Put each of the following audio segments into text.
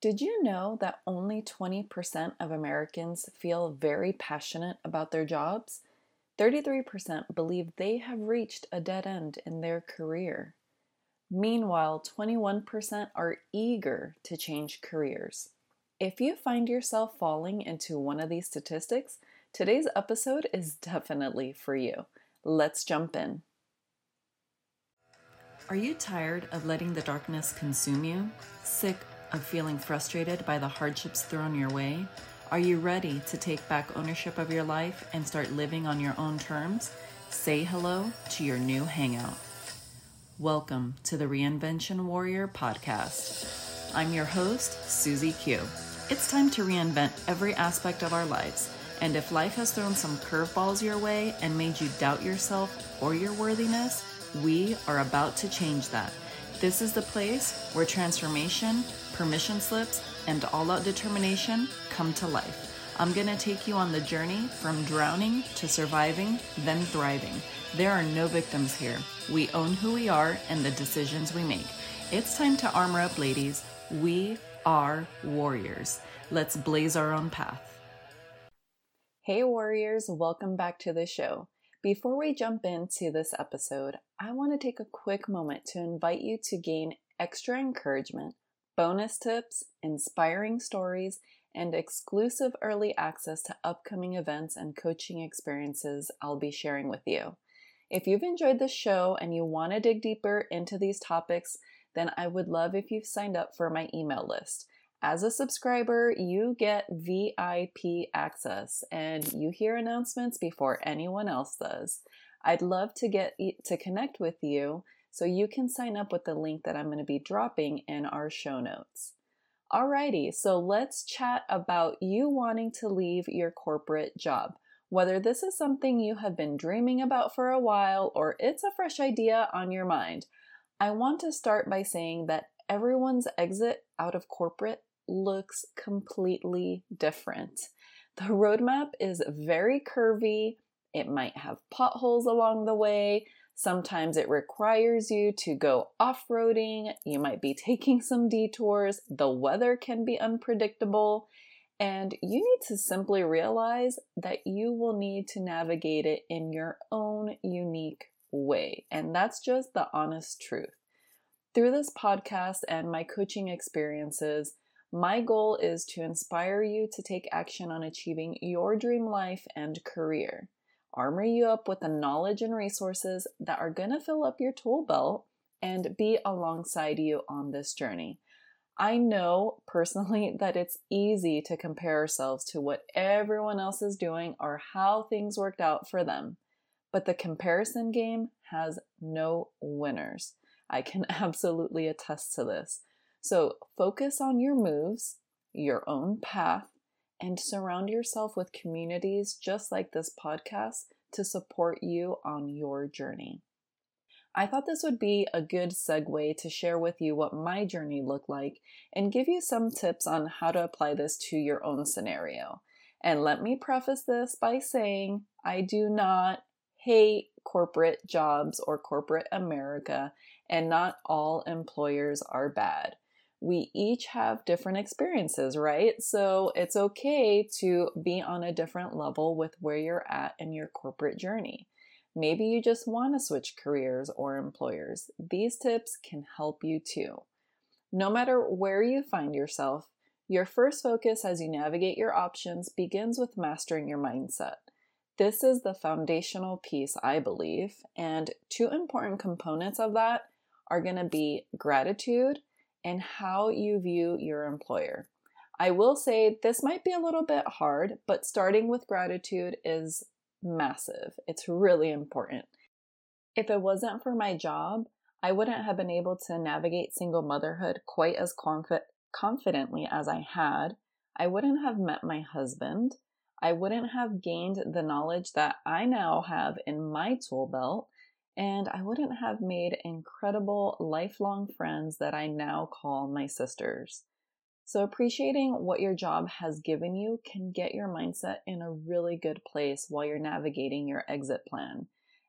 Did you know that only 20% of Americans feel very passionate about their jobs? 33% believe they have reached a dead end in their career. Meanwhile, 21% are eager to change careers. If you find yourself falling into one of these statistics, today's episode is definitely for you. Let's jump in. Are you tired of letting the darkness consume you? Sick of feeling frustrated by the hardships thrown your way? Are you ready to take back ownership of your life and start living on your own terms? Say hello to your new hangout. Welcome to the Reinvention Warrior podcast. I'm your host, Susie Q. It's time to reinvent every aspect of our lives. And if life has thrown some curveballs your way and made you doubt yourself or your worthiness, we are about to change that. This is the place where transformation, permission slips, and all out determination come to life. I'm going to take you on the journey from drowning to surviving, then thriving. There are no victims here. We own who we are and the decisions we make. It's time to armor up, ladies. We are warriors. Let's blaze our own path. Hey, warriors, welcome back to the show. Before we jump into this episode, I want to take a quick moment to invite you to gain extra encouragement, bonus tips, inspiring stories, and exclusive early access to upcoming events and coaching experiences I'll be sharing with you. If you've enjoyed the show and you want to dig deeper into these topics, then I would love if you've signed up for my email list. As a subscriber, you get VIP access and you hear announcements before anyone else does. I'd love to get to connect with you so you can sign up with the link that I'm going to be dropping in our show notes. Alrighty, so let's chat about you wanting to leave your corporate job. Whether this is something you have been dreaming about for a while or it's a fresh idea on your mind, I want to start by saying that everyone's exit out of corporate looks completely different. The roadmap is very curvy. It might have potholes along the way. Sometimes it requires you to go off roading. You might be taking some detours. The weather can be unpredictable. And you need to simply realize that you will need to navigate it in your own unique way. And that's just the honest truth. Through this podcast and my coaching experiences, my goal is to inspire you to take action on achieving your dream life and career. Armor you up with the knowledge and resources that are going to fill up your tool belt and be alongside you on this journey. I know personally that it's easy to compare ourselves to what everyone else is doing or how things worked out for them. But the comparison game has no winners. I can absolutely attest to this. So focus on your moves, your own path, and surround yourself with communities just like this podcast to support you on your journey. I thought this would be a good segue to share with you what my journey looked like and give you some tips on how to apply this to your own scenario. And let me preface this by saying I do not hate corporate jobs or corporate America, and not all employers are bad we each have different experiences, right? So it's okay to be on a different level with where you're at in your corporate journey. Maybe you just want to switch careers or employers. These tips can help you too. No matter where you find yourself, your first focus as you navigate your options begins with mastering your mindset. This is the foundational piece, I believe, and two important components of that are going to be gratitude and how you view your employer. I will say this might be a little bit hard, but starting with gratitude is massive. It's really important. If it wasn't for my job, I wouldn't have been able to navigate single motherhood quite as confi- confidently as I had. I wouldn't have met my husband. I wouldn't have gained the knowledge that I now have in my tool belt and I wouldn't have made incredible lifelong friends that I now call my sisters. So, appreciating what your job has given you can get your mindset in a really good place while you're navigating your exit plan.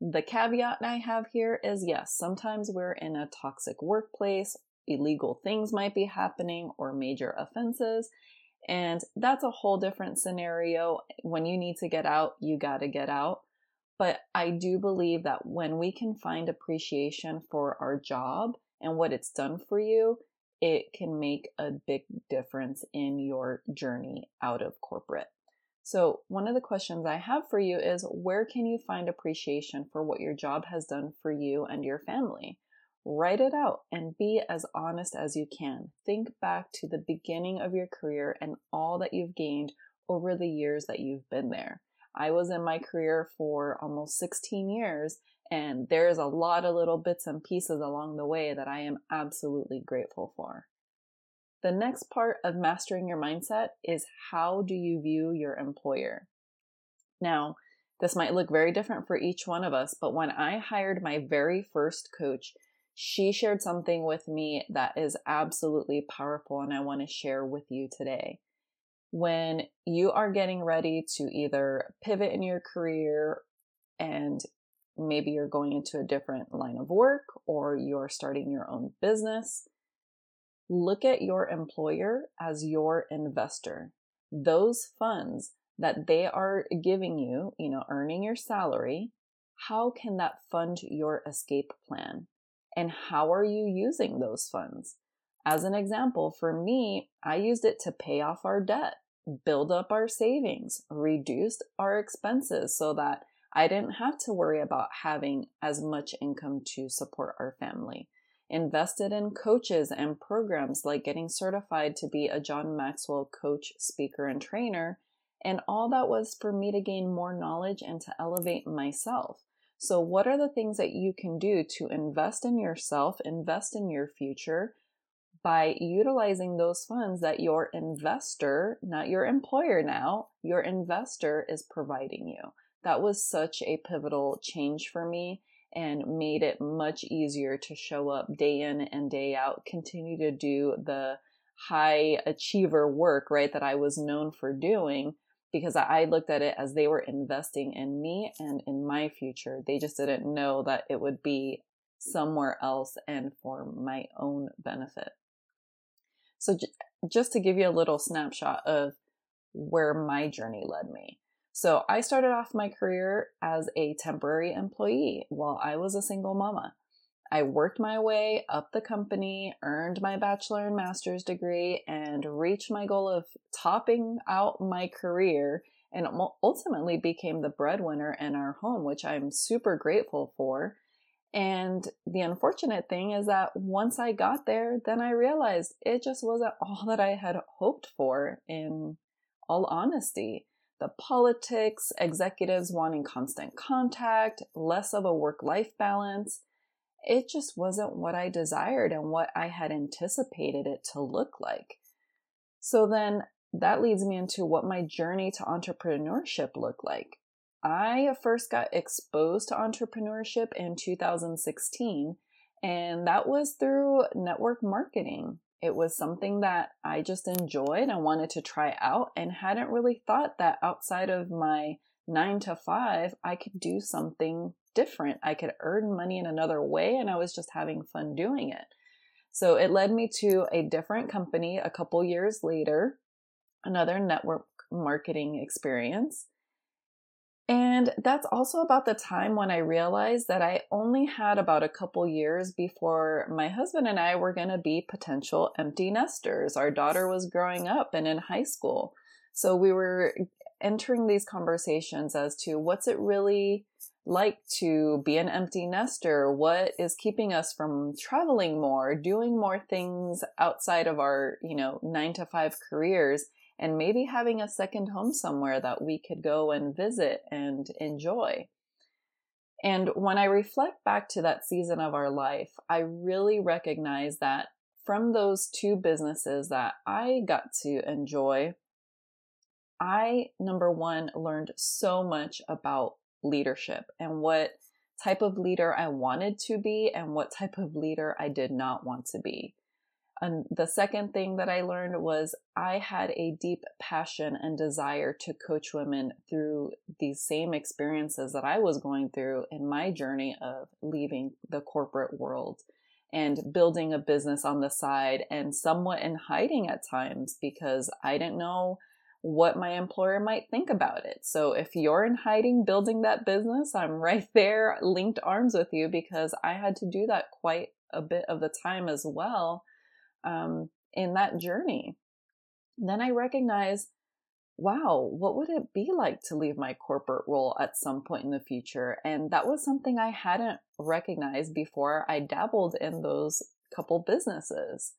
The caveat I have here is yes, sometimes we're in a toxic workplace, illegal things might be happening or major offenses. And that's a whole different scenario. When you need to get out, you got to get out. But I do believe that when we can find appreciation for our job and what it's done for you, it can make a big difference in your journey out of corporate. So, one of the questions I have for you is where can you find appreciation for what your job has done for you and your family? Write it out and be as honest as you can. Think back to the beginning of your career and all that you've gained over the years that you've been there. I was in my career for almost 16 years, and there's a lot of little bits and pieces along the way that I am absolutely grateful for. The next part of mastering your mindset is how do you view your employer? Now, this might look very different for each one of us, but when I hired my very first coach, she shared something with me that is absolutely powerful and I want to share with you today. When you are getting ready to either pivot in your career and maybe you're going into a different line of work or you're starting your own business, look at your employer as your investor. Those funds that they are giving you, you know, earning your salary, how can that fund your escape plan? And how are you using those funds? As an example, for me, I used it to pay off our debt, build up our savings, reduced our expenses so that I didn't have to worry about having as much income to support our family invested in coaches and programs like getting certified to be a John Maxwell coach, speaker, and trainer. And all that was for me to gain more knowledge and to elevate myself. So, what are the things that you can do to invest in yourself, invest in your future by utilizing those funds that your investor, not your employer now, your investor is providing you? That was such a pivotal change for me and made it much easier to show up day in and day out, continue to do the high achiever work, right, that I was known for doing because I looked at it as they were investing in me and in my future. They just didn't know that it would be somewhere else and for my own benefit. So, j- just to give you a little snapshot of where my journey led me. So I started off my career as a temporary employee while I was a single mama. I worked my way up the company, earned my bachelor and master's degree, and reached my goal of topping out my career and ultimately became the breadwinner in our home, which I'm super grateful for. And the unfortunate thing is that once I got there, then I realized it just wasn't all that I had hoped for, in all honesty the politics, executives wanting constant contact, less of a work life balance. It just wasn't what I desired and what I had anticipated it to look like. So then that leads me into what my journey to entrepreneurship looked like. I first got exposed to entrepreneurship in 2016, and that was through network marketing. It was something that I just enjoyed and wanted to try out and hadn't really thought that outside of my nine to five, I could do something different. I could earn money in another way and I was just having fun doing it. So it led me to a different company a couple years later, another network marketing experience. And that's also about the time when I realized that I only had about a couple years before my husband and I were going to be potential empty nesters. Our daughter was growing up and in high school. So we were entering these conversations as to what's it really like to be an empty nester? What is keeping us from traveling more, doing more things outside of our, you know, nine to five careers? And maybe having a second home somewhere that we could go and visit and enjoy. And when I reflect back to that season of our life, I really recognize that from those two businesses that I got to enjoy, I, number one, learned so much about leadership and what type of leader I wanted to be and what type of leader I did not want to be. And the second thing that I learned was I had a deep passion and desire to coach women through these same experiences that I was going through in my journey of leaving the corporate world. and building a business on the side and somewhat in hiding at times because I didn't know what my employer might think about it. So if you're in hiding building that business, I'm right there linked arms with you because I had to do that quite a bit of the time as well um, in that journey. then I recognized, wow, what would it be like to leave my corporate role at some point in the future? And that was something I hadn't recognized before I dabbled in those couple businesses.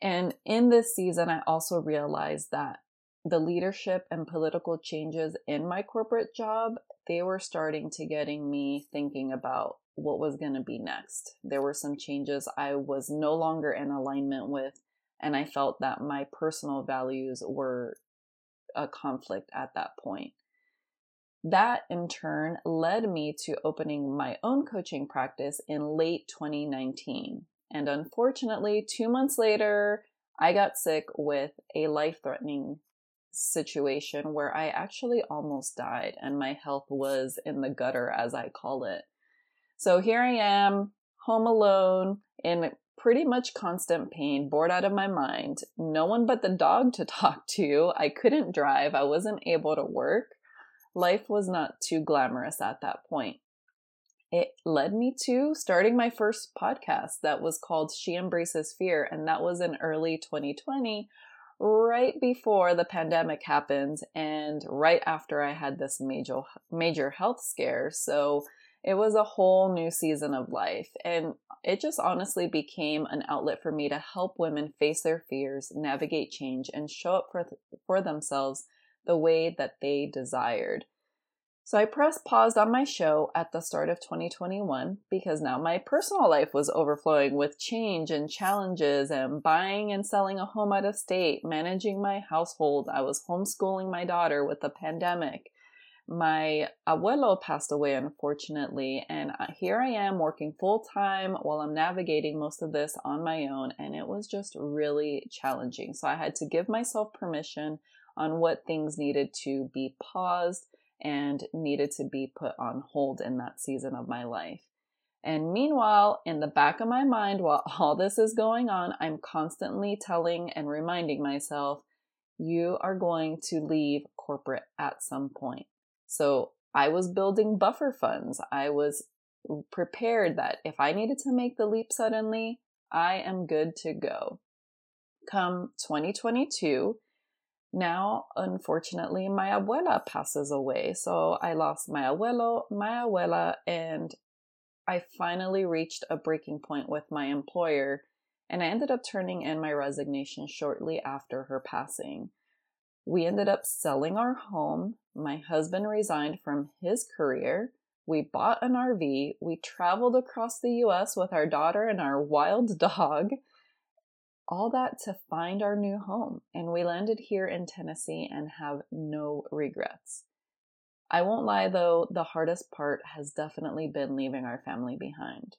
And in this season, I also realized that the leadership and political changes in my corporate job, they were starting to getting me thinking about what was going to be next. There were some changes I was no longer in alignment with, and I felt that my personal values were a conflict at that point. That in turn led me to opening my own coaching practice in late 2019. And unfortunately, two months later, I got sick with a life threatening situation where I actually almost died and my health was in the gutter, as I call it. So here I am, home alone, in pretty much constant pain, bored out of my mind, no one but the dog to talk to. I couldn't drive, I wasn't able to work. Life was not too glamorous at that point. It led me to starting my first podcast that was called She Embraces Fear, and that was in early 2020 right before the pandemic happened and right after I had this major major health scare. So it was a whole new season of life and it just honestly became an outlet for me to help women face their fears, navigate change and show up for for themselves the way that they desired. So I pressed pause on my show at the start of 2021 because now my personal life was overflowing with change and challenges and buying and selling a home out of state, managing my household. I was homeschooling my daughter with the pandemic. My abuelo passed away, unfortunately, and here I am working full time while I'm navigating most of this on my own, and it was just really challenging. So I had to give myself permission on what things needed to be paused and needed to be put on hold in that season of my life. And meanwhile, in the back of my mind, while all this is going on, I'm constantly telling and reminding myself, you are going to leave corporate at some point. So I was building buffer funds. I was prepared that if I needed to make the leap suddenly, I am good to go. Come 2022, now, unfortunately, my abuela passes away. So I lost my abuelo, my abuela, and I finally reached a breaking point with my employer. And I ended up turning in my resignation shortly after her passing. We ended up selling our home. My husband resigned from his career. We bought an RV. We traveled across the US with our daughter and our wild dog all that to find our new home. And we landed here in Tennessee and have no regrets. I won't lie though, the hardest part has definitely been leaving our family behind.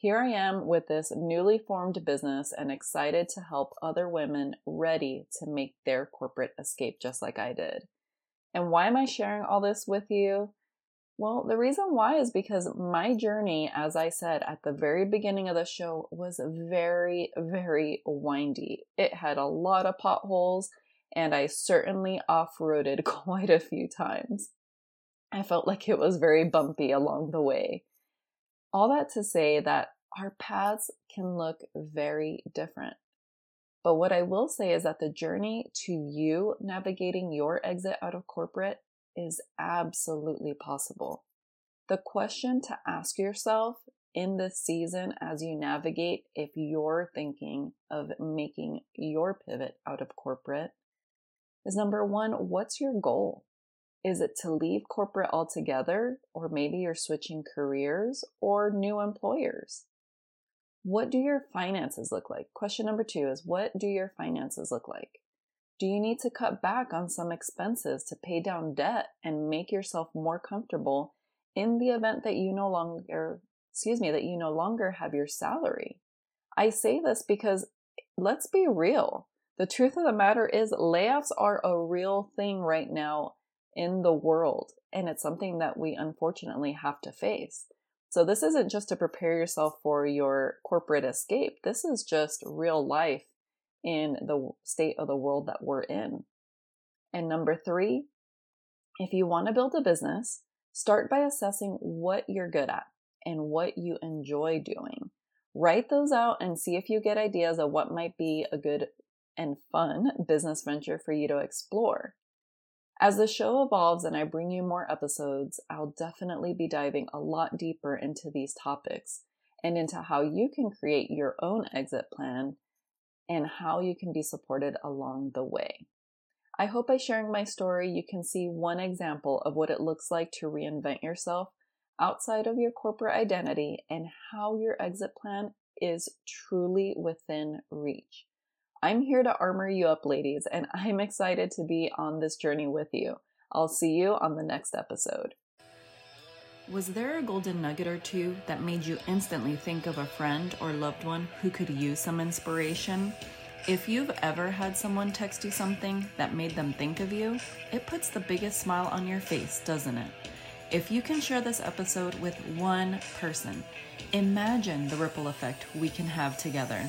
Here I am with this newly formed business and excited to help other women ready to make their corporate escape just like I did. And why am I sharing all this with you? Well, the reason why is because my journey, as I said at the very beginning of the show, was very, very windy. It had a lot of potholes, and I certainly off roaded quite a few times. I felt like it was very bumpy along the way. All that to say that our paths can look very different. But what I will say is that the journey to you navigating your exit out of corporate is absolutely possible. The question to ask yourself in this season as you navigate if you're thinking of making your pivot out of corporate is number one, what's your goal? Is it to leave corporate altogether, or maybe you're switching careers or new employers? What do your finances look like? Question number two is what do your finances look like? Do you need to cut back on some expenses to pay down debt and make yourself more comfortable in the event that you no longer, excuse me, that you no longer have your salary? I say this because let's be real. The truth of the matter is layoffs are a real thing right now in the world, and it's something that we unfortunately have to face. So, this isn't just to prepare yourself for your corporate escape, this is just real life in the state of the world that we're in. And number three, if you want to build a business, start by assessing what you're good at and what you enjoy doing. Write those out and see if you get ideas of what might be a good and fun business venture for you to explore. As the show evolves and I bring you more episodes, I'll definitely be diving a lot deeper into these topics and into how you can create your own exit plan and how you can be supported along the way. I hope by sharing my story, you can see one example of what it looks like to reinvent yourself outside of your corporate identity and how your exit plan is truly within reach. I'm here to armor you up, ladies, and I'm excited to be on this journey with you. I'll see you on the next episode. Was there a golden nugget or two that made you instantly think of a friend or loved one who could use some inspiration? If you've ever had someone text you something that made them think of you, it puts the biggest smile on your face, doesn't it? If you can share this episode with one person, imagine the ripple effect we can have together.